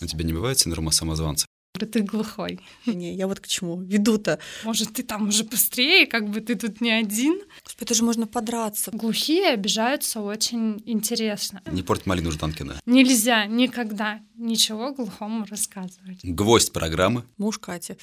У тебя не бывает синдрома самозванца? Ты глухой. Не, я вот к чему. Веду-то. Может, ты там уже быстрее, как бы ты тут не один? Это же можно подраться. Глухие обижаются очень интересно. Не порть малину Жданкина. Нельзя никогда ничего глухому рассказывать. Гвоздь программы. Муж Кати.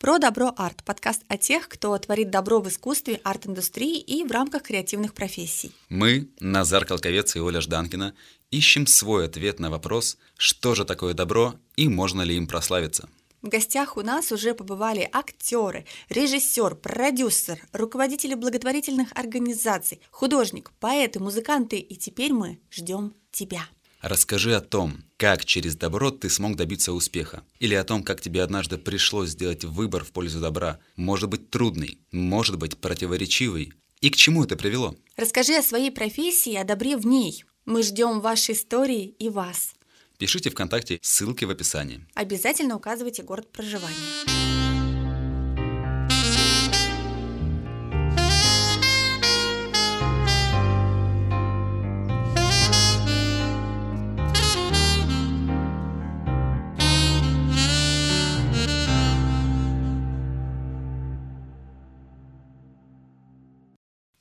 Про добро арт. Подкаст о тех, кто творит добро в искусстве, арт-индустрии и в рамках креативных профессий. Мы, Назар Колковец и Оля Жданкина, ищем свой ответ на вопрос, что же такое добро и можно ли им прославиться. В гостях у нас уже побывали актеры, режиссер, продюсер, руководители благотворительных организаций, художник, поэты, музыканты, и теперь мы ждем тебя. Расскажи о том, как через добро ты смог добиться успеха, или о том, как тебе однажды пришлось сделать выбор в пользу добра, может быть трудный, может быть противоречивый, и к чему это привело. Расскажи о своей профессии и о добре в ней. Мы ждем вашей истории и вас. Пишите ВКонтакте, ссылки в описании. Обязательно указывайте город проживания.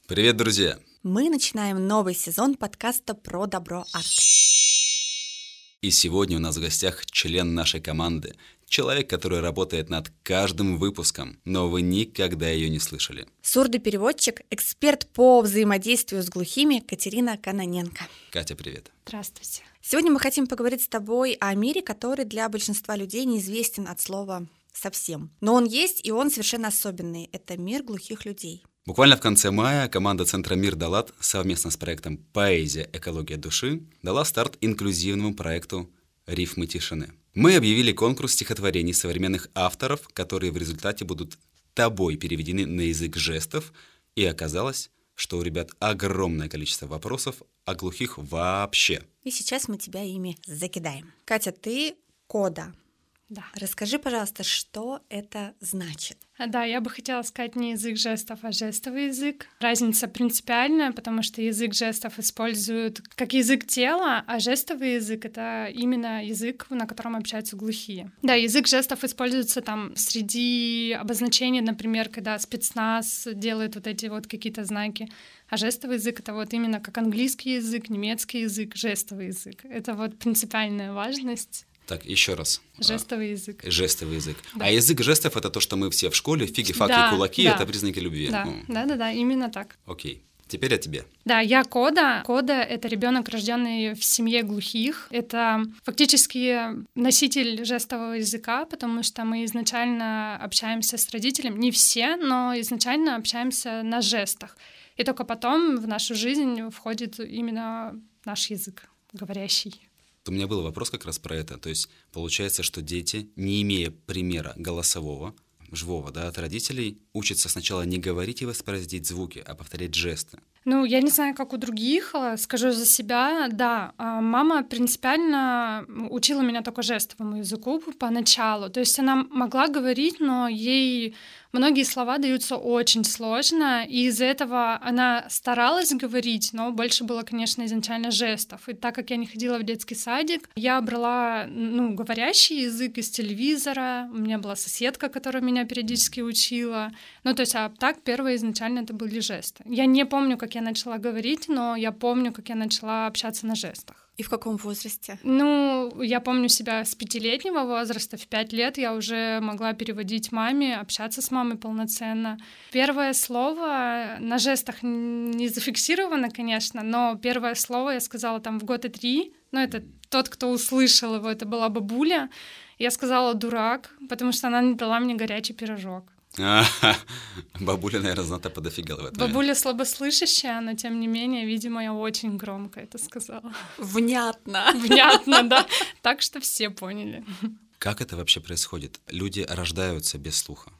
Привет, друзья! Мы начинаем новый сезон подкаста про добро арт. И сегодня у нас в гостях член нашей команды, человек, который работает над каждым выпуском, но вы никогда ее не слышали. Сурдый переводчик, эксперт по взаимодействию с глухими Катерина Каноненко. Катя, привет. Здравствуйте. Сегодня мы хотим поговорить с тобой о мире, который для большинства людей неизвестен от слова совсем. Но он есть, и он совершенно особенный. Это мир глухих людей. Буквально в конце мая команда Центра Мир Далат совместно с проектом «Поэзия. Экология души» дала старт инклюзивному проекту «Рифмы тишины». Мы объявили конкурс стихотворений современных авторов, которые в результате будут тобой переведены на язык жестов, и оказалось, что у ребят огромное количество вопросов о глухих вообще. И сейчас мы тебя ими закидаем. Катя, ты кода. Да. Расскажи, пожалуйста, что это значит? Да, я бы хотела сказать не язык жестов, а жестовый язык. Разница принципиальная, потому что язык жестов используют как язык тела, а жестовый язык — это именно язык, на котором общаются глухие. Да, язык жестов используется там среди обозначений, например, когда спецназ делает вот эти вот какие-то знаки, а жестовый язык — это вот именно как английский язык, немецкий язык, жестовый язык. Это вот принципиальная важность Так, еще раз. Жестовый язык. А, Жестовый язык. Да. А язык жестов это то, что мы все в школе, фиги, факи, Да, кулаки да. это признаки любви. Да, Ну, да, да, да, именно так. Окей. Теперь о тебе. Да, я Кода. Кода — это ребенок, рожденный в семье глухих. Это фактически носитель жестового языка, потому что мы изначально общаемся с родителем. Не все, но изначально общаемся на жестах. И только потом в нашу жизнь входит именно наш язык говорящий. У меня был вопрос как раз про это. То есть получается, что дети, не имея примера голосового, живого, да, от родителей, учатся сначала не говорить и воспроизводить звуки, а повторять жесты. Ну, я не знаю, как у других, э, скажу за себя, да, а, мама принципиально учила меня только жестовому языку поначалу, то есть она могла говорить, но ей многие слова даются очень сложно, и из-за этого она старалась говорить, но больше было, конечно, изначально жестов. И так как я не ходила в детский садик, я брала, ну, говорящий язык из телевизора, у меня была соседка, которая меня периодически учила, ну, то есть, а так первое изначально это были жесты. Я не помню, как я начала говорить, но я помню, как я начала общаться на жестах. И в каком возрасте? Ну, я помню себя с пятилетнего возраста. В пять лет я уже могла переводить маме, общаться с мамой полноценно. Первое слово на жестах не зафиксировано, конечно, но первое слово я сказала там в года три. Ну, это тот, кто услышал его, это была бабуля. Я сказала «дурак», потому что она не дала мне горячий пирожок. Бабуля, наверное, знатно подофигела в этом. Бабуля слабослышащая, но тем не менее, видимо, я очень громко это сказала. Внятно. Внятно, да. Так что все поняли. Как это вообще происходит? Люди рождаются без слуха.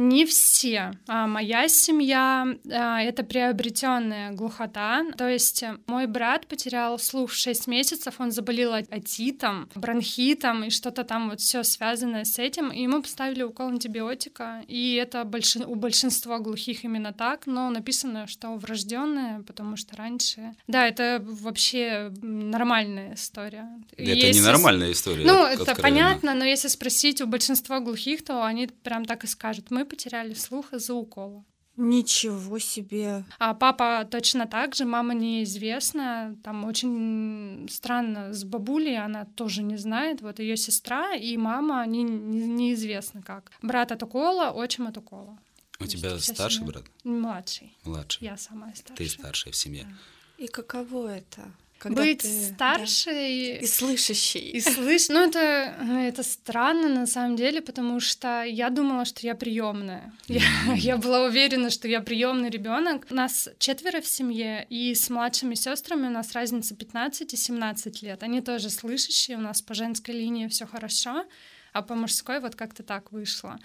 Не все. А моя семья а, это приобретенная глухота. То есть мой брат потерял слух в 6 месяцев, он заболел отитом, бронхитом и что-то там вот все связанное с этим. И ему поставили укол антибиотика. И это больш... у большинства глухих именно так, но написано, что врожденное, потому что раньше. Да, это вообще нормальная история. Это если... не нормальная история. Ну, это понятно, но если спросить у большинства глухих, то они прям так и скажут: мы потеряли слух из-за укола. Ничего себе. А папа точно так же, мама неизвестна. Там очень странно с бабулей, она тоже не знает. Вот ее сестра и мама не, не, неизвестно как. Брат от укола, отчим от укола. У тебя старший семья. брат? Младший. Младший. Я самая старшая. Ты старшая в семье. Да. И каково это? Когда быть ты, старшей да, и слышащей. И слыш... Ну, это, это странно на самом деле, потому что я думала, что я приемная. Я, я была уверена, что я приемный ребенок. У нас четверо в семье, и с младшими сестрами у нас разница 15 и 17 лет. Они тоже слышащие, у нас по женской линии все хорошо, а по мужской вот как-то так вышло.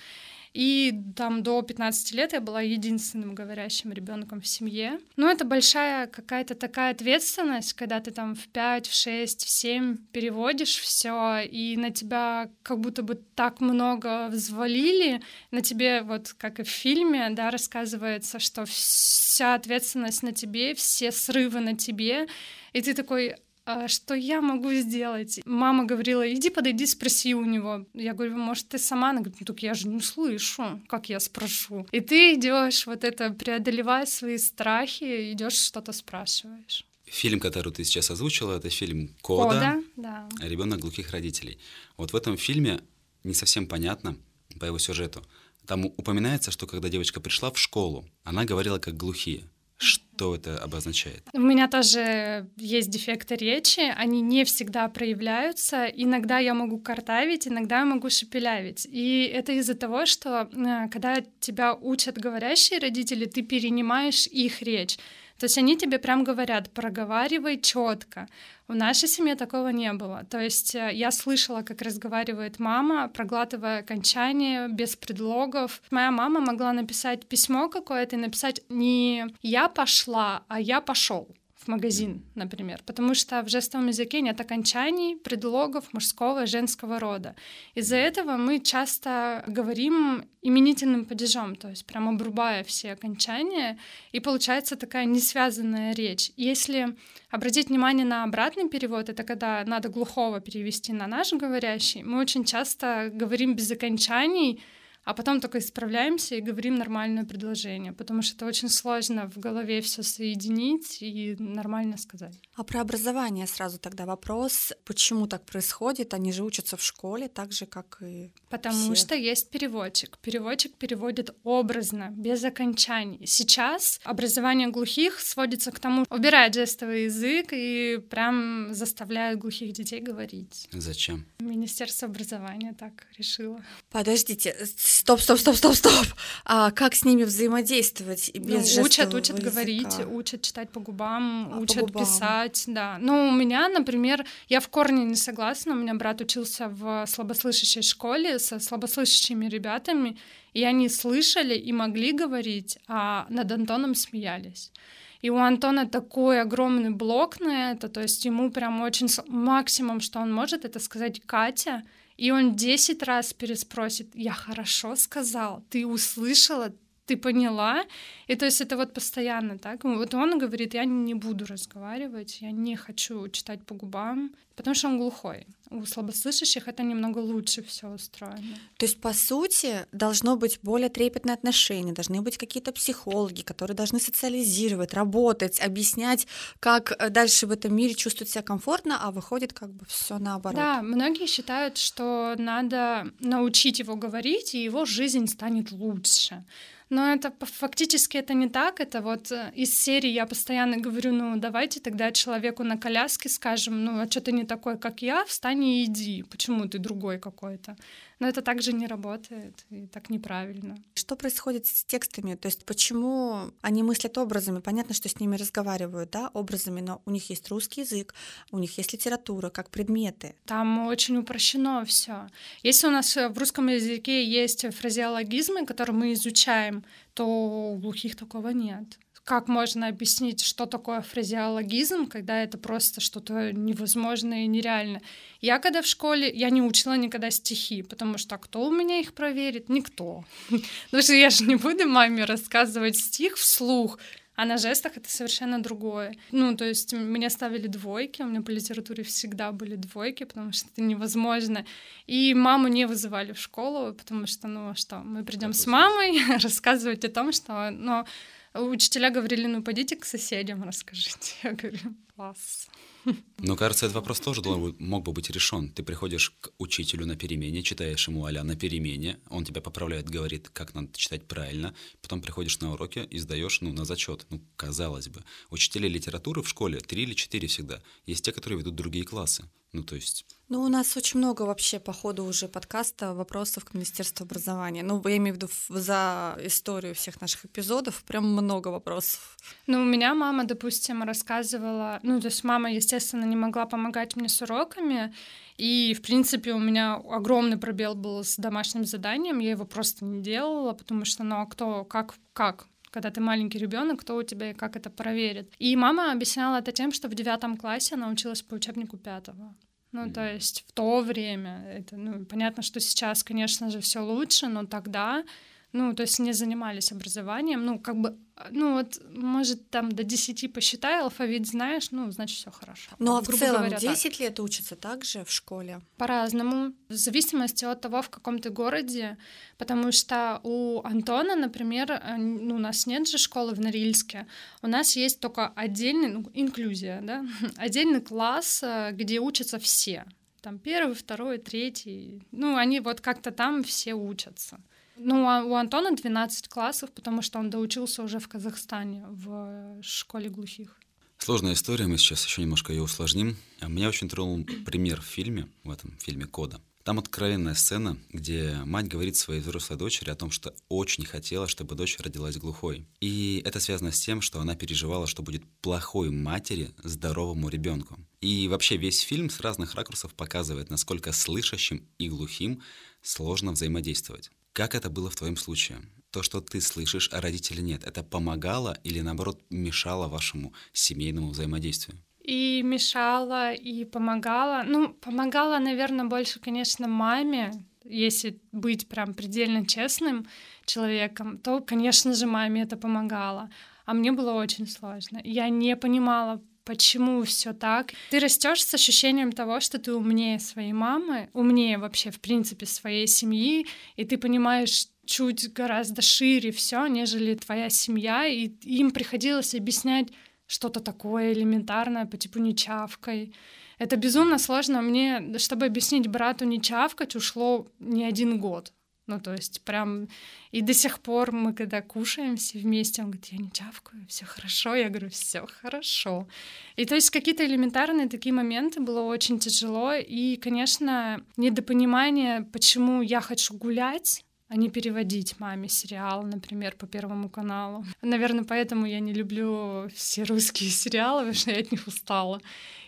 И там до 15 лет я была единственным говорящим ребенком в семье. Ну, это большая какая-то такая ответственность, когда ты там в 5, в 6, в 7 переводишь все, и на тебя как будто бы так много взвалили, на тебе, вот как и в фильме, да, рассказывается, что вся ответственность на тебе, все срывы на тебе, и ты такой, что я могу сделать? Мама говорила, иди подойди, спроси у него. Я говорю, может, ты сама? Она говорит, ну так я же не слышу, как я спрошу. И ты идешь вот это, преодолевая свои страхи, идешь что-то спрашиваешь. Фильм, который ты сейчас озвучила, это фильм Кода, Кода да. ребенок глухих родителей. Вот в этом фильме не совсем понятно по его сюжету. Там упоминается, что когда девочка пришла в школу, она говорила как глухие. Что это обозначает? У меня тоже есть дефекты речи, они не всегда проявляются. Иногда я могу картавить, иногда я могу шепелявить. И это из-за того, что э, когда тебя учат говорящие родители, ты перенимаешь их речь. То есть они тебе прям говорят, проговаривай четко. В нашей семье такого не было. То есть э, я слышала, как разговаривает мама, проглатывая окончание, без предлогов. Моя мама могла написать письмо какое-то и написать не «я пошла», а «я пошел» в магазин, например, потому что в жестовом языке нет окончаний, предлогов мужского и женского рода. Из-за этого мы часто говорим именительным падежом, то есть прям обрубая все окончания, и получается такая несвязанная речь. Если обратить внимание на обратный перевод, это когда надо глухого перевести на наш говорящий, мы очень часто говорим без окончаний, а потом только исправляемся и говорим нормальное предложение, потому что это очень сложно в голове все соединить и нормально сказать. А про образование сразу тогда вопрос, почему так происходит? Они же учатся в школе так же, как и Потому все. что есть переводчик. Переводчик переводит образно, без окончаний. Сейчас образование глухих сводится к тому, убирает жестовый язык и прям заставляет глухих детей говорить. Зачем? Министерство образования так решило. Подождите, стоп, стоп, стоп, стоп, стоп. А как с ними взаимодействовать без ну, учат, учат языка? говорить, учат читать по губам, А, по учат губам. писать, да. Ну, у меня, например, я в корне не согласна. У меня брат учился в слабослышащей школе со слабослышащими ребятами, и они слышали и могли говорить, а над Антоном смеялись. И у Антона такой огромный блок на это, то есть ему прям очень... Максимум, что он может, это сказать «Катя», и он 10 раз переспросит, я хорошо сказал, ты услышала, ты поняла? И то есть это вот постоянно так. Вот он говорит, я не буду разговаривать, я не хочу читать по губам, потому что он глухой. У слабослышащих это немного лучше все устроено. То есть, по сути, должно быть более трепетное отношение, должны быть какие-то психологи, которые должны социализировать, работать, объяснять, как э, дальше в этом мире чувствовать себя комфортно, а выходит как бы все наоборот. Да, многие считают, что надо научить его говорить, и его жизнь станет лучше. Но это фактически это не так. Это вот э, из серии я постоянно говорю, ну давайте тогда человеку на коляске скажем, ну а что ты не такой, как я, встань и иди. Почему ты другой какой-то? Но это также не работает, и так неправильно. Что происходит с текстами? То есть почему они мыслят образами? Понятно, что с ними разговаривают, да, образами, но у них есть русский язык, у них есть литература как предметы. Там очень упрощено все. Если у нас в русском языке есть фразеологизмы, которые мы изучаем, то у глухих такого нет как можно объяснить, что такое фразеологизм, когда это просто что-то невозможное и нереальное. Я когда в школе, я не учила никогда стихи, потому что кто у меня их проверит? Никто. Потому что я же не буду маме рассказывать стих вслух, а на жестах это совершенно другое. Ну, то есть мне ставили двойки, у меня по литературе всегда были двойки, потому что это невозможно. И маму не вызывали в школу, потому что, ну, что, мы придем с мамой рассказывать о том, что, ну, Учителя говорили, ну, пойдите к соседям, расскажите. Я говорю, класс. Но кажется, этот вопрос тоже мог бы быть решен. Ты приходишь к учителю на перемене, читаешь ему аля на перемене, он тебя поправляет, говорит, как надо читать правильно, потом приходишь на уроки и сдаешь ну, на зачет. Ну, казалось бы. Учителей литературы в школе три или четыре всегда. Есть те, которые ведут другие классы. Ну, то есть... Ну, у нас очень много вообще по ходу уже подкаста вопросов к Министерству образования. Ну, я имею в виду за историю всех наших эпизодов, прям много вопросов. Ну, у меня мама, допустим, рассказывала... Ну, то есть мама, естественно, не могла помогать мне с уроками, и, в принципе, у меня огромный пробел был с домашним заданием, я его просто не делала, потому что, ну, а кто, как, как? когда ты маленький ребенок, кто у тебя и как это проверит. И мама объясняла это тем, что в девятом классе она училась по учебнику пятого. Ну, то есть в то время, это, ну, понятно, что сейчас, конечно же, все лучше, но тогда, ну, то есть не занимались образованием, ну, как бы ну вот, может, там до 10 посчитай, алфавит знаешь, ну, значит, все хорошо. Ну, а в целом говоря, 10 так. лет учатся также в школе? По-разному, в зависимости от того, в каком ты городе, потому что у Антона, например, э, ну, у нас нет же школы в Норильске, у нас есть только отдельный, ну, инклюзия, да, отдельный класс, э, где учатся все, там первый, второй, третий, ну, они вот как-то там все учатся. Ну, а у Антона 12 классов, потому что он доучился уже в Казахстане, в школе глухих. Сложная история, мы сейчас еще немножко ее усложним. А меня очень тронул пример в фильме, в этом фильме «Кода». Там откровенная сцена, где мать говорит своей взрослой дочери о том, что очень хотела, чтобы дочь родилась глухой. И это связано с тем, что она переживала, что будет плохой матери здоровому ребенку. И вообще весь фильм с разных ракурсов показывает, насколько слышащим и глухим сложно взаимодействовать. Как это было в твоем случае? То, что ты слышишь, а родители нет, это помогало или наоборот мешало вашему семейному взаимодействию? И мешало, и помогало. Ну, помогало, наверное, больше, конечно, маме. Если быть прям предельно честным человеком, то, конечно же, маме это помогало. А мне было очень сложно. Я не понимала, почему все так. Ты растешь с ощущением того, что ты умнее своей мамы, умнее вообще, в принципе, своей семьи, и ты понимаешь чуть гораздо шире все, нежели твоя семья, и им приходилось объяснять что-то такое элементарное по типу «не чавкой». Это безумно сложно. Мне, чтобы объяснить брату не чавкать, ушло не один год. Ну, то есть прям... И до сих пор мы, когда кушаем все вместе, он говорит, я не чавкаю, все хорошо. Я говорю, все хорошо. И то есть какие-то элементарные такие моменты было очень тяжело. И, конечно, недопонимание, почему я хочу гулять, а не переводить маме сериал, например, по Первому каналу. Наверное, поэтому я не люблю все русские сериалы, потому что я от них устала.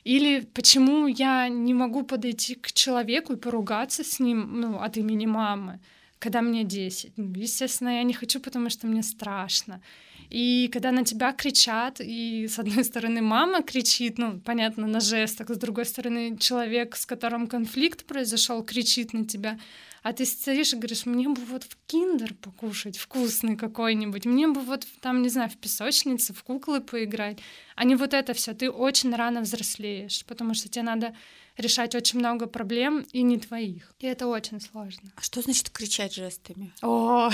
Или почему я не могу подойти к человеку и поругаться с ним ну, от имени мамы когда мне 10. Ну, естественно, я не хочу, потому что мне страшно. И когда на тебя кричат, и с одной стороны мама кричит, ну, понятно, на жестах, с другой стороны человек, с которым конфликт произошел, кричит на тебя, а ты стоишь и говоришь, мне бы вот в киндер покушать, вкусный какой-нибудь, мне бы вот там, не знаю, в песочнице, в куклы поиграть, а не вот это все. Ты очень рано взрослеешь, потому что тебе надо решать очень много проблем и не твоих. И это очень сложно. А что значит кричать жестами? О,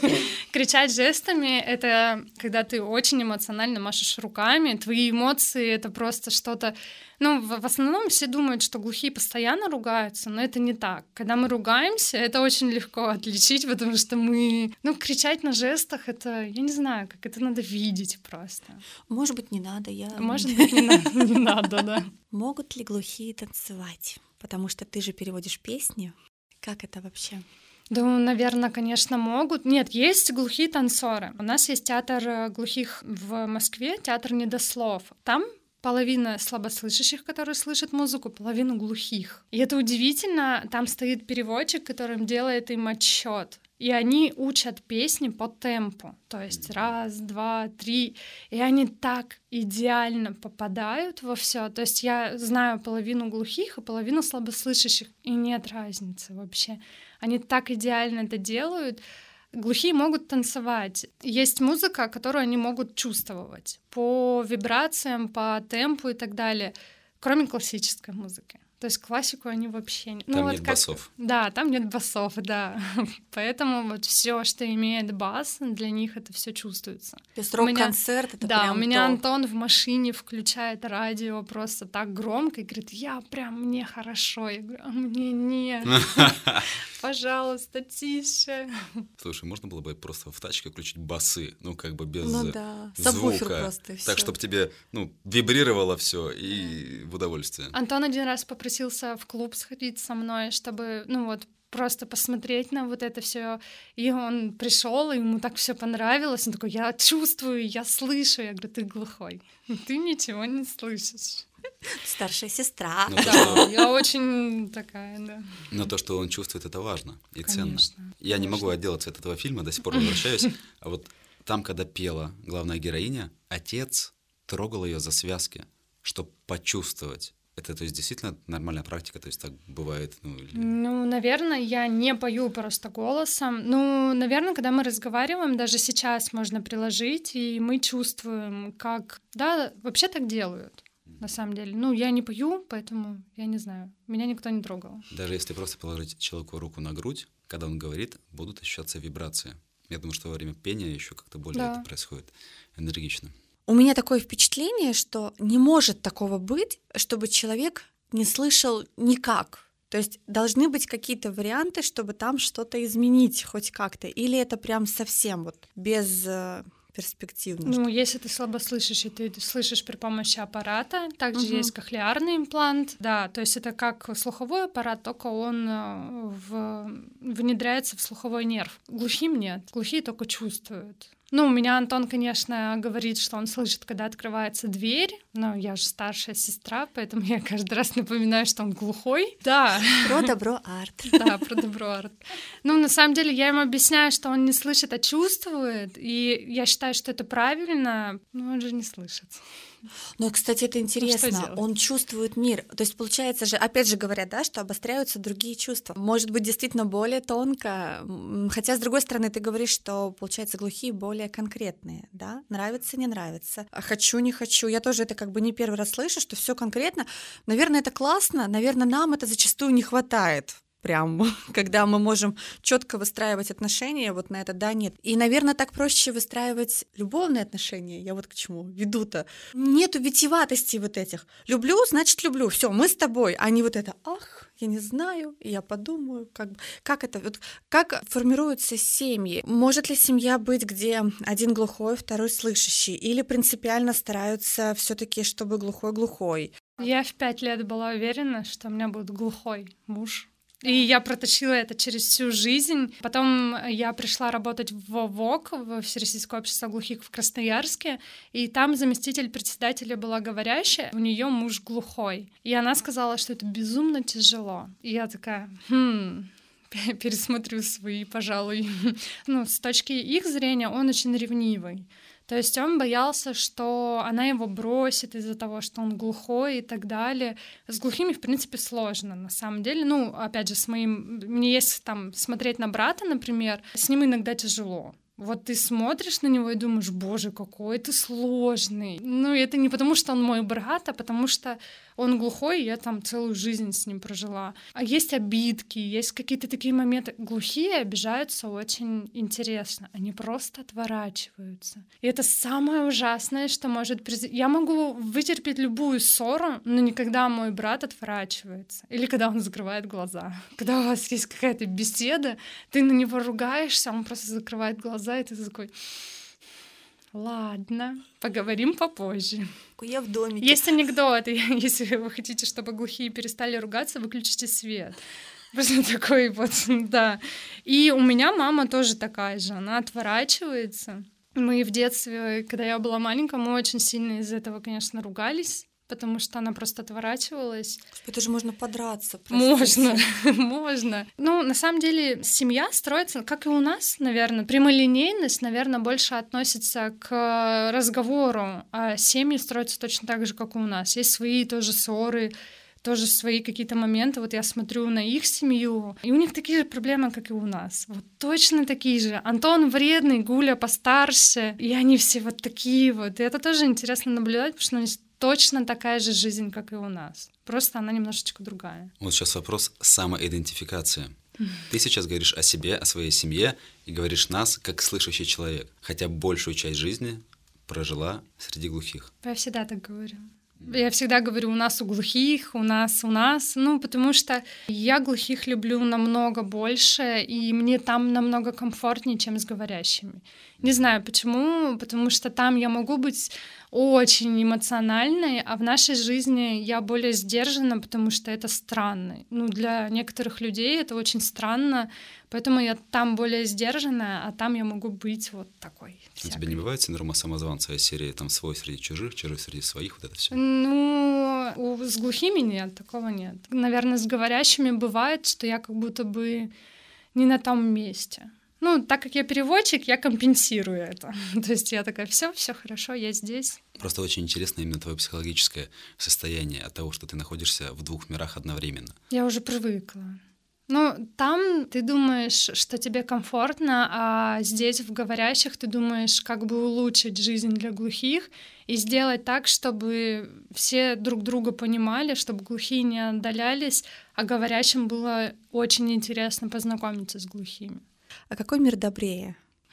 кричать жестами — это когда ты очень эмоционально машешь руками, твои эмоции — это просто что-то Ну, в, в основном все думают, что глухие постоянно ругаются, но это не так. Когда мы ругаемся, это очень легко отличить, потому что мы... Ну, кричать на жестах, это, я не знаю, как это надо видеть просто. Может быть, не надо, я... Может быть, не надо, не надо, да. Могут ли глухие танцевать? Потому что ты же переводишь песни. Как это вообще? Да, наверное, конечно, могут. Нет, есть глухие танцоры. У нас есть театр э, глухих в Москве, театр недослов. Там половина слабослышащих, которые слышат музыку, половина глухих. И это удивительно, там стоит переводчик, которым делает им отчет. И они учат песни по темпу. То есть раз, два, три. И они так идеально попадают во все. То есть я знаю половину глухих и половину слабослышащих, и нет разницы вообще. Они так идеально это делают. Глухие могут танцевать. Есть музыка, которую они могут чувствовать по вибрациям, по темпу и так далее, кроме классической музыки. То есть классику они вообще не... Там ну, нет вот как... басов. Да, там нет басов, да. Поэтому вот все, что имеет бас, для них это все чувствуется. То есть рок-концерт это Да, прям у меня то. Антон в машине включает радио просто так громко и говорит, я прям, мне хорошо. Я говорю, а мне нет. Пожалуйста, тише. Слушай, можно было бы просто в тачке включить басы, ну как бы без Ну да, звука, просто, так чтобы тебе ну вибрировало все и в удовольствие. Антон один раз попросился в клуб сходить со мной, чтобы, ну вот, просто посмотреть на вот это все. И он пришел, и ему так все понравилось. Он такой, я чувствую, я слышу. Я говорю, ты глухой. Ты ничего не слышишь. Старшая сестра. Ну, то, Да, что, я очень такая, да. но то, что он чувствует, это важно и ценно. Конечно. Я не могу отделаться от этого фильма, до сих пор возвращаюсь. А вот там, когда пела главная героиня, отец трогал ее за связки, чтобы почувствовать. Это, то есть, действительно нормальная практика, то есть так бывает, ну, или... Ну, наверное, я не пою просто голосом. Ну, наверное, когда мы разговариваем, даже сейчас можно приложить, и мы чувствуем, как... Да, вообще так делают, на самом деле. Ну, я не пою, поэтому я не знаю. Меня никто не трогал. Даже если просто положить человеку руку на грудь, когда он говорит, будут ощущаться вибрации. Я думаю, что во время пения еще как-то более Да. это происходит энергично. У меня такое впечатление, что не может такого быть, чтобы человек не слышал никак. То есть должны быть какие-то варианты, чтобы там что-то изменить хоть как-то. Или это прям совсем вот без э, перспективно. Ну, если ты слабослышащий, ты слышишь при помощи аппарата. Также Мгм. есть кохлеарный имплант. Да, то есть это как слуховой аппарат, только он э, в... внедряется в слуховой нерв. Глухим нет. Глухие только чувствуют. Ну, у меня Антон, конечно, говорит, что он слышит, когда открывается дверь, но я же старшая сестра, поэтому я каждый раз напоминаю, что он глухой. Да, Про добро арт. да, про добро арт. Ну, на самом деле, я ему объясняю, что он не слышит, а чувствует, и я считаю, что это правильно, но он же не слышит. Ну, кстати, это интересно. делать? Он чувствует мир. То есть, получается же, опять же говорят, да, что обостряются другие чувства. Может быть, действительно более тонко. Хотя, с другой стороны, ты говоришь, что, получается, глухие более конкретные, да? Нравится, не нравится. А Хочу, не хочу. Я тоже это как бы не первый раз слышу, что все конкретно. Наверное, это классно. Наверное, нам это зачастую не хватает прям, когда мы можем четко выстраивать отношения, вот на это да, нет. И, наверное, так проще выстраивать любовные отношения. Я вот к чему веду-то. Нету витиеватости вот этих. Люблю, значит люблю. Все, мы с тобой. А не вот это, ах, я не знаю, я подумаю, как, как это, вот, как формируются семьи. Может ли семья быть, где один глухой, второй слышащий? Или принципиально стараются все-таки, чтобы глухой-глухой? Я в пять лет была уверена, что у меня будет глухой муж. И я протащила это через всю жизнь. Потом я пришла работать в ВОК, в Всероссийское общество глухих в Красноярске, и там заместитель председателя была говорящая, у нее муж глухой. И она сказала, что это безумно тяжело. И я такая, хм, пересмотрю свои, пожалуй. Ну, с точки их зрения, он очень ревнивый. То есть он боялся, что она его бросит из-за того, что он глухой и так далее. С глухими, в принципе, сложно, на самом деле. Ну, опять же, с моим... Мне есть там смотреть на брата, например, с ним иногда тяжело. Вот ты смотришь на него и думаешь, боже, какой ты сложный. Ну, это не потому, что он мой брат, а потому что он глухой, я там целую жизнь с ним прожила. А есть обидки, есть какие-то такие моменты. Глухие обижаются очень интересно. Они просто отворачиваются. И это самое ужасное, что может произойти. Я могу вытерпеть любую ссору, но никогда мой брат отворачивается. Или когда он закрывает глаза. Когда у вас есть какая-то беседа, ты на него ругаешься, он просто закрывает глаза, и ты такой... Ладно, поговорим попозже. Я в домике. Есть анекдот, если вы хотите, чтобы глухие перестали ругаться, выключите свет. Просто такой вот, да. И у меня мама тоже такая же, она отворачивается. Мы в детстве, когда я была маленькая, мы очень сильно из этого, конечно, ругались потому что она просто отворачивалась. Это же можно подраться. Простите. Можно, можно. Ну, на самом деле, семья строится, как и у нас, наверное, прямолинейность, наверное, больше относится к разговору, а семьи строятся точно так же, как и у нас. Есть свои тоже ссоры, тоже свои какие-то моменты. Вот я смотрю на их семью, и у них такие же проблемы, как и у нас. Вот точно такие же. Антон вредный, Гуля постарше, и они все вот такие вот. И это тоже интересно наблюдать, потому что у них точно такая же жизнь, как и у нас. Просто она немножечко другая. Вот сейчас вопрос самоидентификации. Ты сейчас говоришь о себе, о своей семье и говоришь нас как слышащий человек, хотя большую часть жизни прожила среди глухих. Я всегда так говорю. Я всегда говорю, у нас у глухих, у нас, у нас, ну, потому что я глухих люблю намного больше, и мне там намного комфортнее, чем с говорящими. Не знаю почему, потому что там я могу быть очень эмоциональной, а в нашей жизни я более сдержана, потому что это странно. Ну, для некоторых людей это очень странно, поэтому я там более сдержанная, а там я могу быть вот такой. У тебя не бывает синдрома самозванца из серии там свой среди чужих, чужих среди своих, вот это все? Ну, у, с глухими нет, такого нет. Наверное, с говорящими бывает, что я как будто бы не на том месте. Ну, так как я переводчик, я компенсирую это. То есть я такая, все, все хорошо, я здесь. Просто очень интересно именно твое психологическое состояние от того, что ты находишься в двух мирах одновременно. Я уже привыкла. Ну, там ты думаешь, что тебе комфортно, а здесь в говорящих ты думаешь, как бы улучшить жизнь для глухих и сделать так, чтобы все друг друга понимали, чтобы глухие не отдалялись, а говорящим было очень интересно познакомиться с глухими. А какой мир добрее?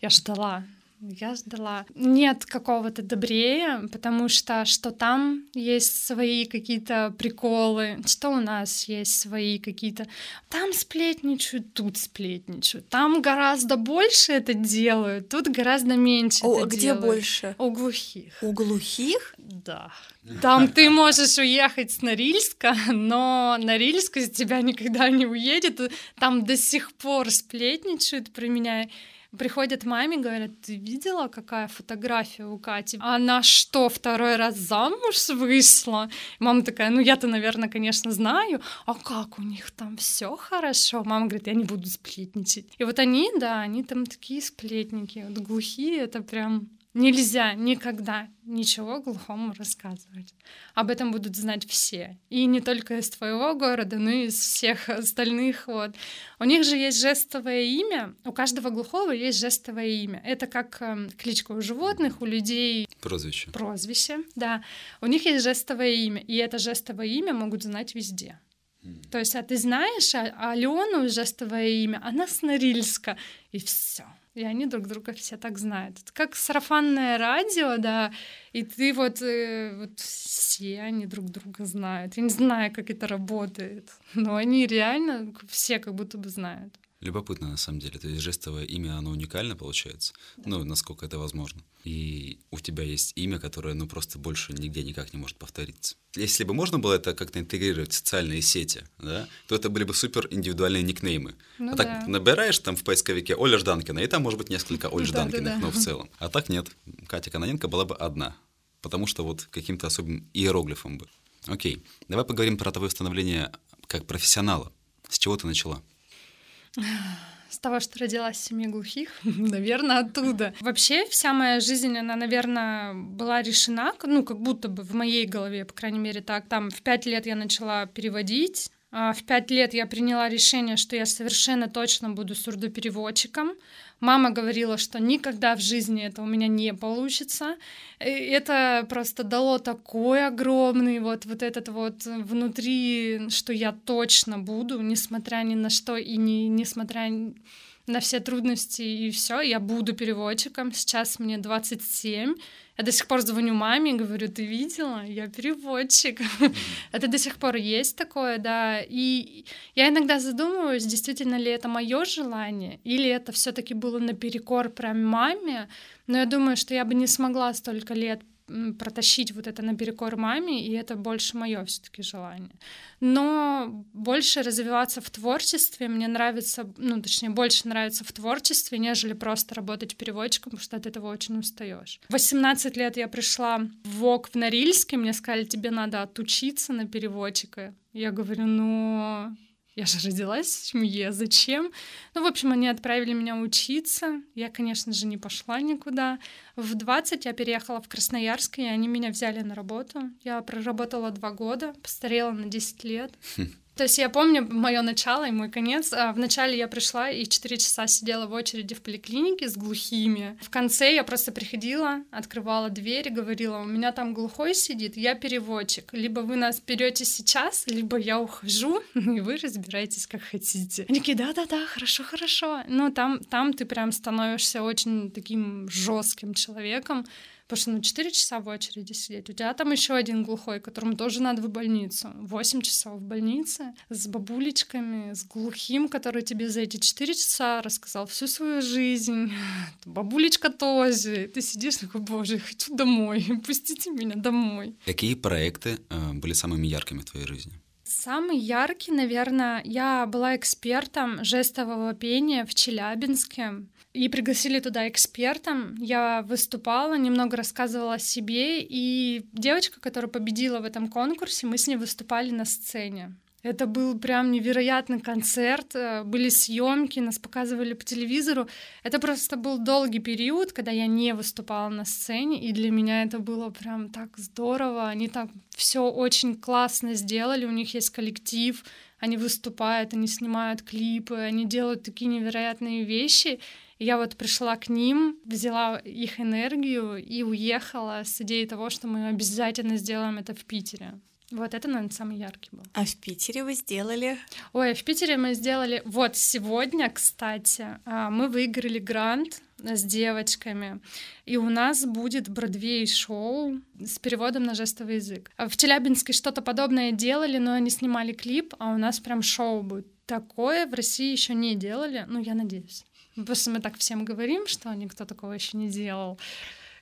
Я ждала. Я ждала. Нет какого-то добрее, потому что что там есть свои какие-то приколы, что у нас есть свои какие-то... Там сплетничают, тут сплетничают. Там гораздо больше это делают, тут гораздо меньше О, это где делают. больше? У глухих. У глухих? Да. Там ты можешь уехать с Норильска, но Норильск из тебя никогда не уедет. Там до сих пор сплетничают про меня. Приходят маме, говорят, ты видела, какая фотография у Кати? Она что, второй раз замуж вышла? Мама такая, ну я-то, наверное, конечно, знаю. А как у них там все хорошо? Мама говорит, я не буду сплетничать. И вот они, да, они там такие сплетники. Вот глухие, это прям Нельзя никогда ничего глухому рассказывать. Об этом будут знать все. И не только из твоего города, но и из всех остальных. Вот. У них же есть жестовое имя. У каждого глухого есть жестовое имя. Это как э, кличка у животных, у людей. Прозвище. Прозвище, да. У них есть жестовое имя. И это жестовое имя могут знать везде. То есть, а ты знаешь а Алену жестовое имя, она с Норильска, и все и они друг друга все так знают. Это как сарафанное радио, да, и ты вот, э, вот все они друг друга знают. Я не знаю, как это работает, но они реально все как будто бы знают. Любопытно, на самом деле. То есть жестовое имя, оно уникально получается, да. ну, насколько это возможно. И у тебя есть имя, которое, ну, просто больше нигде никак не может повториться. Если бы можно было это как-то интегрировать в социальные сети, да, то это были бы супер индивидуальные никнеймы. Ну, а да. так набираешь там в поисковике Оля Жданкина, и там может быть несколько Оль Жданкиных, но в целом. А так нет. Катя Каноненко была бы одна, потому что вот каким-то особым иероглифом бы. Окей, давай поговорим про твое становление как профессионала. С чего ты начала? С того, что родилась в семье глухих, наверное, оттуда. Вообще вся моя жизнь, она, наверное, была решена, ну, как будто бы в моей голове, по крайней мере, так. Там в пять лет я начала переводить, А, в пять лет я приняла решение, что я совершенно точно буду сурдопереводчиком. Мама говорила, что никогда в жизни это у меня не получится. И это просто дало такой огромный вот, вот этот вот внутри, что я точно буду, несмотря ни на что и не, несмотря на все трудности и все, я буду переводчиком. Сейчас мне 27. Я до сих пор звоню маме и говорю, ты видела? Я переводчик. это до сих пор есть такое, да. И я иногда задумываюсь, действительно ли это мое желание, или это все-таки было наперекор прям маме. Но я думаю, что я бы не смогла столько лет протащить вот это наперекор маме, и это больше мое все-таки желание. Но больше развиваться в творчестве мне нравится, ну, точнее, больше нравится в творчестве, нежели просто работать переводчиком, потому что от этого очень устаешь. В 18 лет я пришла в ВОК в Норильске, мне сказали, тебе надо отучиться на переводчика. Я говорю, ну, я же родилась в семье, зачем? Ну, в общем, они отправили меня учиться. Я, конечно же, не пошла никуда. В 20 я переехала в Красноярск, и они меня взяли на работу. Я проработала два года, постарела на 10 лет. То есть я помню мое начало и мой конец. А вначале я пришла и 4 часа сидела в очереди в поликлинике с глухими. В конце я просто приходила, открывала дверь и говорила, у меня там глухой сидит, я переводчик. Либо вы нас берете сейчас, либо я ухожу, и вы разбираетесь как хотите. Они такие, да-да-да, хорошо-хорошо. Ну, там, там ты прям становишься очень таким жестким человеком, Потому что ну 4 часа в очереди сидеть. У тебя там еще один глухой, которому тоже надо в больницу. 8 часов в больнице с бабулечками, с глухим, который тебе за эти 4 часа рассказал всю свою жизнь. Бабулечка тоже. Ты сидишь такой, боже, хочу домой. Пустите меня домой. Какие проекты э, были самыми яркими в твоей жизни? Самый яркий, наверное, я была экспертом жестового пения в Челябинске и пригласили туда экспертом. Я выступала, немного рассказывала о себе, и девочка, которая победила в этом конкурсе, мы с ней выступали на сцене. Это был прям невероятный концерт, э, были съемки, нас показывали по телевизору. Это просто был долгий период, когда я не выступала на сцене, и для меня это было прям так здорово. Они так все очень классно сделали, у них есть коллектив, они выступают, они снимают клипы, они делают такие невероятные вещи. И я вот пришла к ним, взяла их энергию и уехала с идеей того, что мы обязательно сделаем это в Питере. Вот это, наверное, самый яркий был. А в Питере вы сделали? Ой, в Питере мы сделали... Вот сегодня, кстати, а, мы выиграли грант с девочками, и у нас будет Бродвей-шоу с переводом на жестовый язык. В Челябинске что-то подобное делали, но они снимали клип, а у нас прям шоу будет. Такое в России еще не делали, ну, я надеюсь. Просто мы так всем говорим, что никто такого еще не делал,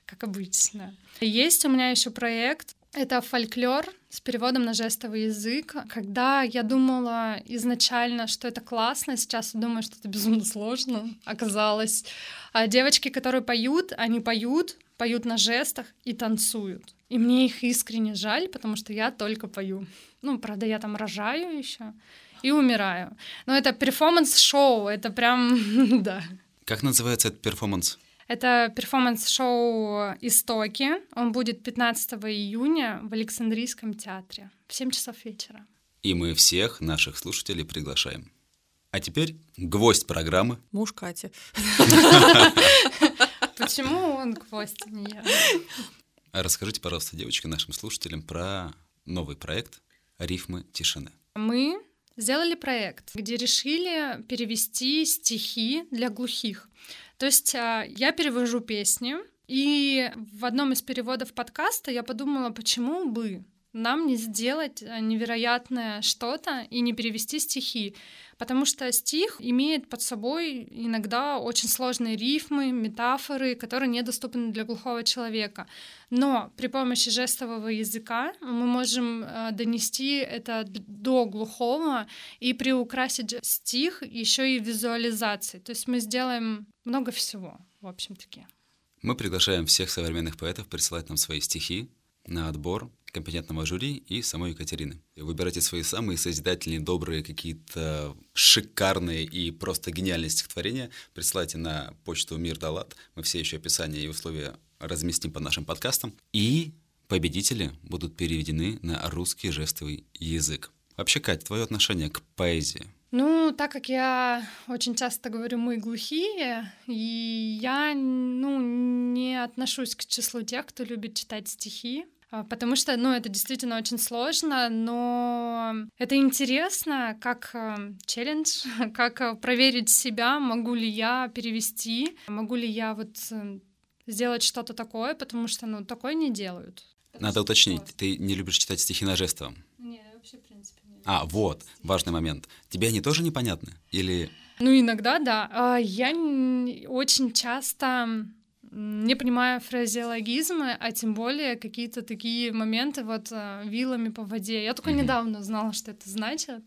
как обычно. Есть у меня еще проект. Это фольклор с переводом на жестовый язык. Когда я думала изначально, что это классно, сейчас думаю, что это безумно сложно оказалось. А девочки, которые поют, они поют, поют на жестах и танцуют. И мне их искренне жаль, потому что я только пою. Ну, правда, я там рожаю еще и умираю. Но это перформанс-шоу, это прям, да. Как называется этот перформанс? Это перформанс-шоу «Истоки». Он будет 15 июня в Александрийском театре в 7 часов вечера. И мы всех наших слушателей приглашаем. А теперь гвоздь программы. Муж Кати. Почему он гвоздь, а не я? Расскажите, пожалуйста, девочки, нашим слушателям про новый проект «Рифмы тишины». Мы сделали проект, где решили перевести стихи для глухих. То есть а, я перевожу песни, и в одном из переводов подкаста я подумала, почему бы нам не сделать э, невероятное что-то и не перевести стихи. Потому что стих имеет под собой иногда очень сложные рифмы, метафоры, которые недоступны для глухого человека. Но при помощи жестового языка мы можем э, донести это до глухого и приукрасить стих еще и визуализацией. То есть мы сделаем много всего, в общем-таки. Мы приглашаем всех современных поэтов присылать нам свои стихи на отбор компетентного жюри и самой Екатерины. Выбирайте свои самые созидательные, добрые, какие-то шикарные и просто гениальные стихотворения. Присылайте на почту Мир Далат. Мы все еще описание и условия разместим по нашим подкастам. И победители будут переведены на русский жестовый язык. Вообще, Кать, твое отношение к поэзии? Ну, так как я очень часто говорю «мы глухие», и я ну, не отношусь к числу тех, кто любит читать стихи, потому что, ну, это действительно очень сложно, но это интересно, как э, челлендж, как э, проверить себя, могу ли я перевести, могу ли я вот э, сделать что-то такое, потому что, ну, такое не делают. Надо уточнить, ты не любишь читать стихи на жестовом? Нет, вообще, в принципе, нет. А, вот, важный момент. Тебе они тоже непонятны? Или... Ну, иногда, да. А, я очень часто не понимаю фразеологизмы, а тем более какие-то такие моменты вот э, вилами по воде. Я только mm-hmm. недавно узнала, что это значит.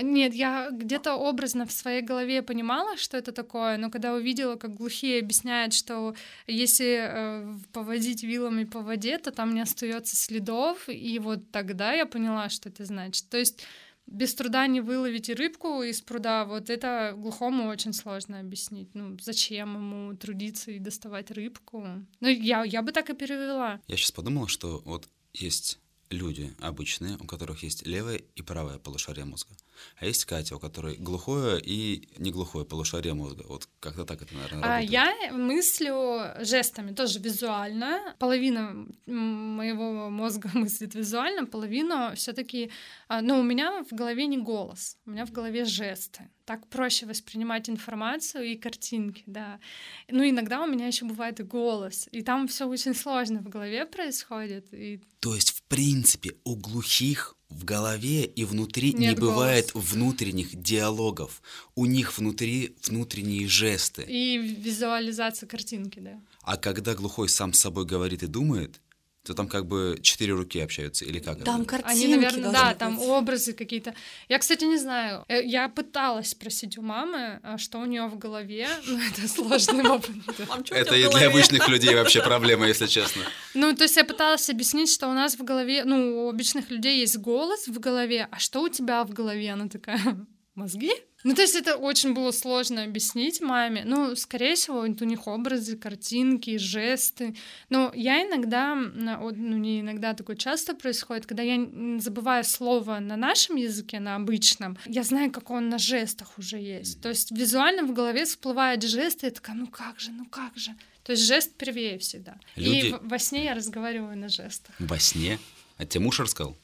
Нет, я где-то образно в своей голове понимала, что это такое, но когда увидела, как глухие объясняют, что если э, поводить вилами по воде, то там не остается следов, и вот тогда я поняла, что это значит. То есть без труда не выловить и рыбку из пруда, вот это глухому очень сложно объяснить. Ну, зачем ему трудиться и доставать рыбку? Ну, я, я бы так и перевела. Я сейчас подумала, что вот есть люди обычные, у которых есть левое и правое полушарие мозга. А есть Катя, у которой глухое и не глухое полушарие мозга. Вот как-то так это, наверное, а работает. Я мыслю жестами, тоже визуально. Половина моего мозга мыслит визуально, половина все таки а, Но у меня в голове не голос, у меня в голове жесты. Так проще воспринимать информацию и картинки, да. Ну, иногда у меня еще бывает и голос, и там все очень сложно в голове происходит. И... То есть, принципе, у глухих в голове и внутри Нет не бывает голос. внутренних диалогов. У них внутри внутренние жесты. И визуализация картинки, да. А когда глухой сам с собой говорит и думает, то там как бы четыре руки общаются или как? Там это? картинки Они, наверное, да, быть. там образы какие-то. Я, кстати, не знаю. Э, я пыталась спросить у мамы, а что у нее в голове, но это сложный вопрос. Это и для обычных людей вообще проблема, если честно. Ну, то есть я пыталась объяснить, что у нас в голове, ну, у обычных людей есть голос в голове, а что у тебя в голове? Она такая, мозги? Ну, то есть это очень было сложно объяснить маме. Ну, скорее всего, у них образы, картинки, жесты. Но я иногда, ну, не иногда, такое часто происходит, когда я забываю слово на нашем языке, на обычном, я знаю, как он на жестах уже есть. То есть визуально в голове всплывает жест, и я такая, ну как же, ну как же. То есть жест первее всегда. Люди... И во сне я разговариваю на жестах. Во сне? А тебе муж рассказал?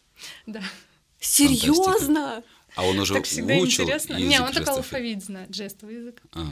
Да. Серьезно? А он уже так всегда выучил интересно. язык Не, он только алфавит знает, жестовый язык. А,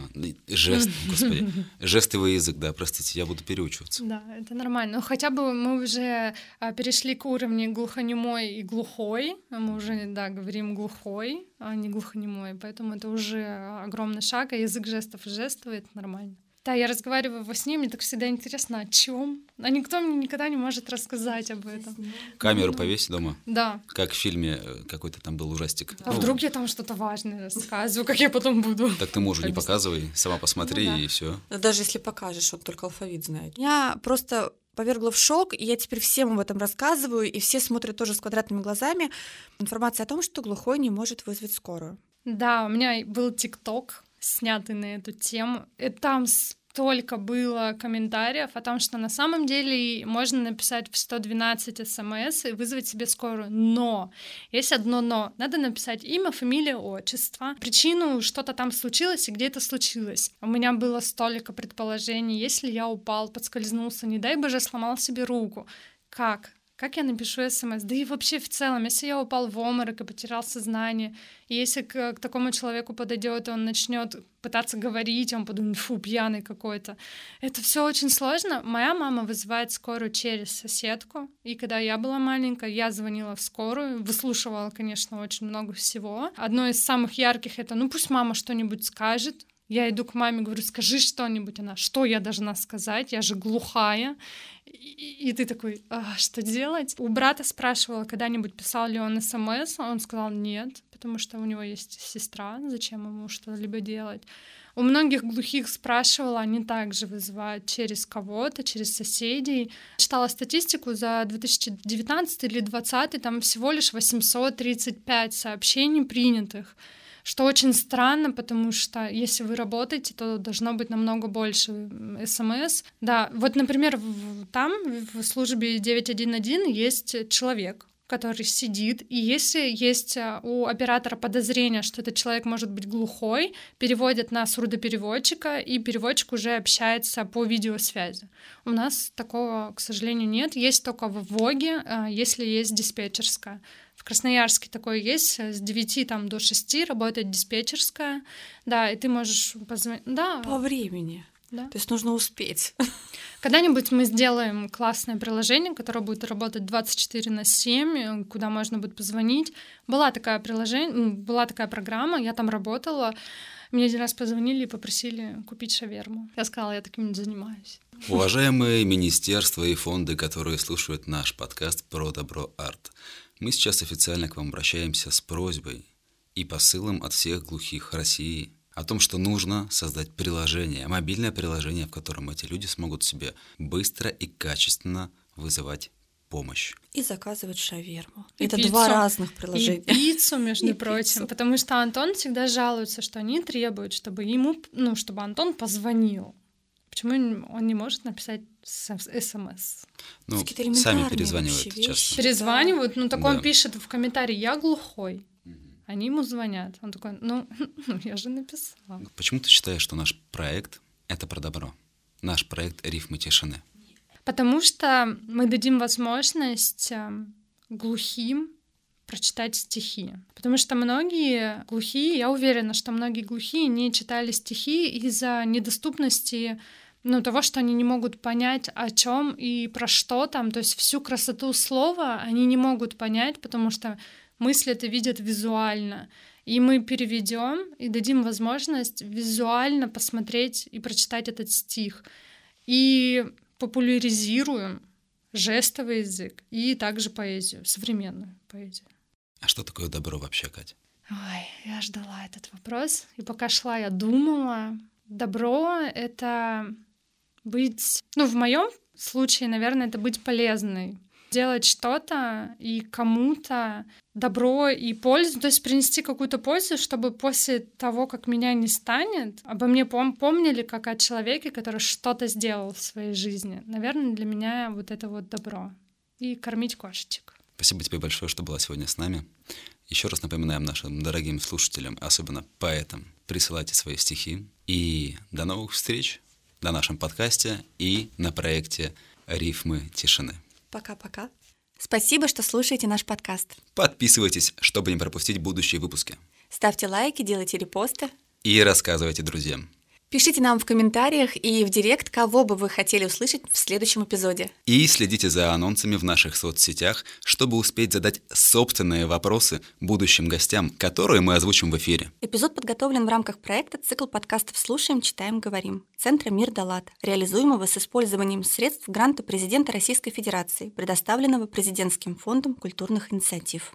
жест, господи. Жестовый язык, да, простите, я буду переучиваться. Да, это нормально. Но хотя бы мы уже а, перешли к уровню глухонемой и глухой. Мы уже, да, говорим глухой, а не глухонемой. Поэтому это уже огромный шаг, а язык жестов и жестовый — это нормально. Да, я разговариваю во сне, мне так всегда интересно, о чем. А никто мне никогда не может рассказать об этом. Камеру ну, повесь дома. Да. Как в фильме э, какой-то там был ужастик. А ну, вдруг я там что-то важное рассказываю, как я потом буду. Так ты мужу не показывай, сама посмотри ну, да. и все. Даже если покажешь, он только алфавит знает. Я просто повергла в шок, и я теперь всем об этом рассказываю, и все смотрят тоже с квадратными глазами. Информация о том, что глухой не может вызвать скорую. Да, у меня был ТикТок, снятый на эту тему. И там столько было комментариев о том, что на самом деле можно написать в 112 смс и вызвать себе скорую. Но, есть одно но. Надо написать имя, фамилия, отчество, причину, что-то там случилось и где это случилось. У меня было столько предположений. Если я упал, подскользнулся, не дай боже, сломал себе руку. Как? Как я напишу смс? Да и вообще в целом, если я упал в обморок и потерял сознание, и если к, к такому человеку подойдет, он начнет пытаться говорить, он подумает, фу, пьяный какой-то. Это все очень сложно. Моя мама вызывает скорую через соседку, и когда я была маленькая, я звонила в скорую, выслушивала, конечно, очень много всего. Одно из самых ярких это, ну пусть мама что-нибудь скажет, я иду к маме, говорю, скажи что-нибудь. Она, что я должна сказать? Я же глухая. И, и ты такой, а, что делать? У брата спрашивала, когда-нибудь писал ли он смс, он сказал нет, потому что у него есть сестра, зачем ему что-либо делать. У многих глухих спрашивала, они также вызывают через кого-то, через соседей. Читала статистику за 2019 или 2020, там всего лишь 835 сообщений принятых что очень странно, потому что если вы работаете, то должно быть намного больше смс. Да, вот, например, там в службе 911 есть человек, который сидит, и если есть э, у оператора подозрение, что этот человек может быть глухой, переводят на сурдопереводчика, и переводчик уже общается по видеосвязи. У нас такого, к сожалению, нет. Есть только в ВОГе, э, если есть диспетчерская. В Красноярске такое есть, с 9 там, до 6 работает диспетчерская, да, и ты можешь позвонить. Да. По времени. Да. То есть нужно успеть. Когда-нибудь мы сделаем классное приложение, которое будет работать 24 на 7, куда можно будет позвонить. Была такая приложение, была такая программа, я там работала. Мне один раз позвонили и попросили купить шаверму. Я сказала, я таким не занимаюсь. Уважаемые министерства и фонды, которые слушают наш подкаст про добро арт, мы сейчас официально к вам обращаемся с просьбой и посылом от всех глухих России о том, что нужно создать приложение, мобильное приложение, в котором эти люди смогут себе быстро и качественно вызывать помощь. И заказывать шаверму. И Это пиццу. два разных приложения. И пиццу, между и прочим. Пиццу. Потому что Антон всегда жалуется, что они требуют, чтобы ему, ну, чтобы Антон позвонил. Почему он не может написать смс? Ну, сами перезванивают часто. Перезванивают, ну так да. он пишет в комментарии, я глухой. Они ему звонят. Он такой, ну, ну, я же написала. Почему ты считаешь, что наш проект — это про добро? Наш проект «Рифмы тишины». Потому что мы дадим возможность эм, глухим прочитать стихи. Потому что многие глухие, я уверена, что многие глухие не читали стихи из-за недоступности ну, того, что они не могут понять, о чем и про что там. То есть всю красоту слова они не могут понять, потому что мысли это видят визуально. И мы переведем и дадим возможность визуально посмотреть и прочитать этот стих. И популяризируем жестовый язык и также поэзию, современную поэзию. А что такое добро вообще, Катя? Ой, я ждала этот вопрос. И пока шла, я думала. Добро — это быть... Ну, в моем случае, наверное, это быть полезной делать что-то и кому-то добро и пользу, то есть принести какую-то пользу, чтобы после того, как меня не станет, обо мне пом помнили как о человеке, который что-то сделал в своей жизни. Наверное, для меня вот это вот добро. И кормить кошечек. Спасибо тебе большое, что была сегодня с нами. Еще раз напоминаем нашим дорогим слушателям, особенно поэтам, присылайте свои стихи. И до новых встреч на нашем подкасте и на проекте «Рифмы тишины». Пока-пока. Спасибо, что слушаете наш подкаст. Подписывайтесь, чтобы не пропустить будущие выпуски. Ставьте лайки, делайте репосты. И рассказывайте друзьям. Пишите нам в комментариях и в директ, кого бы вы хотели услышать в следующем эпизоде. И следите за анонсами в наших соцсетях, чтобы успеть задать собственные вопросы будущим гостям, которые мы озвучим в эфире. Эпизод подготовлен в рамках проекта «Цикл подкастов «Слушаем, читаем, говорим» Центра «Мир Далат», реализуемого с использованием средств гранта президента Российской Федерации, предоставленного Президентским фондом культурных инициатив.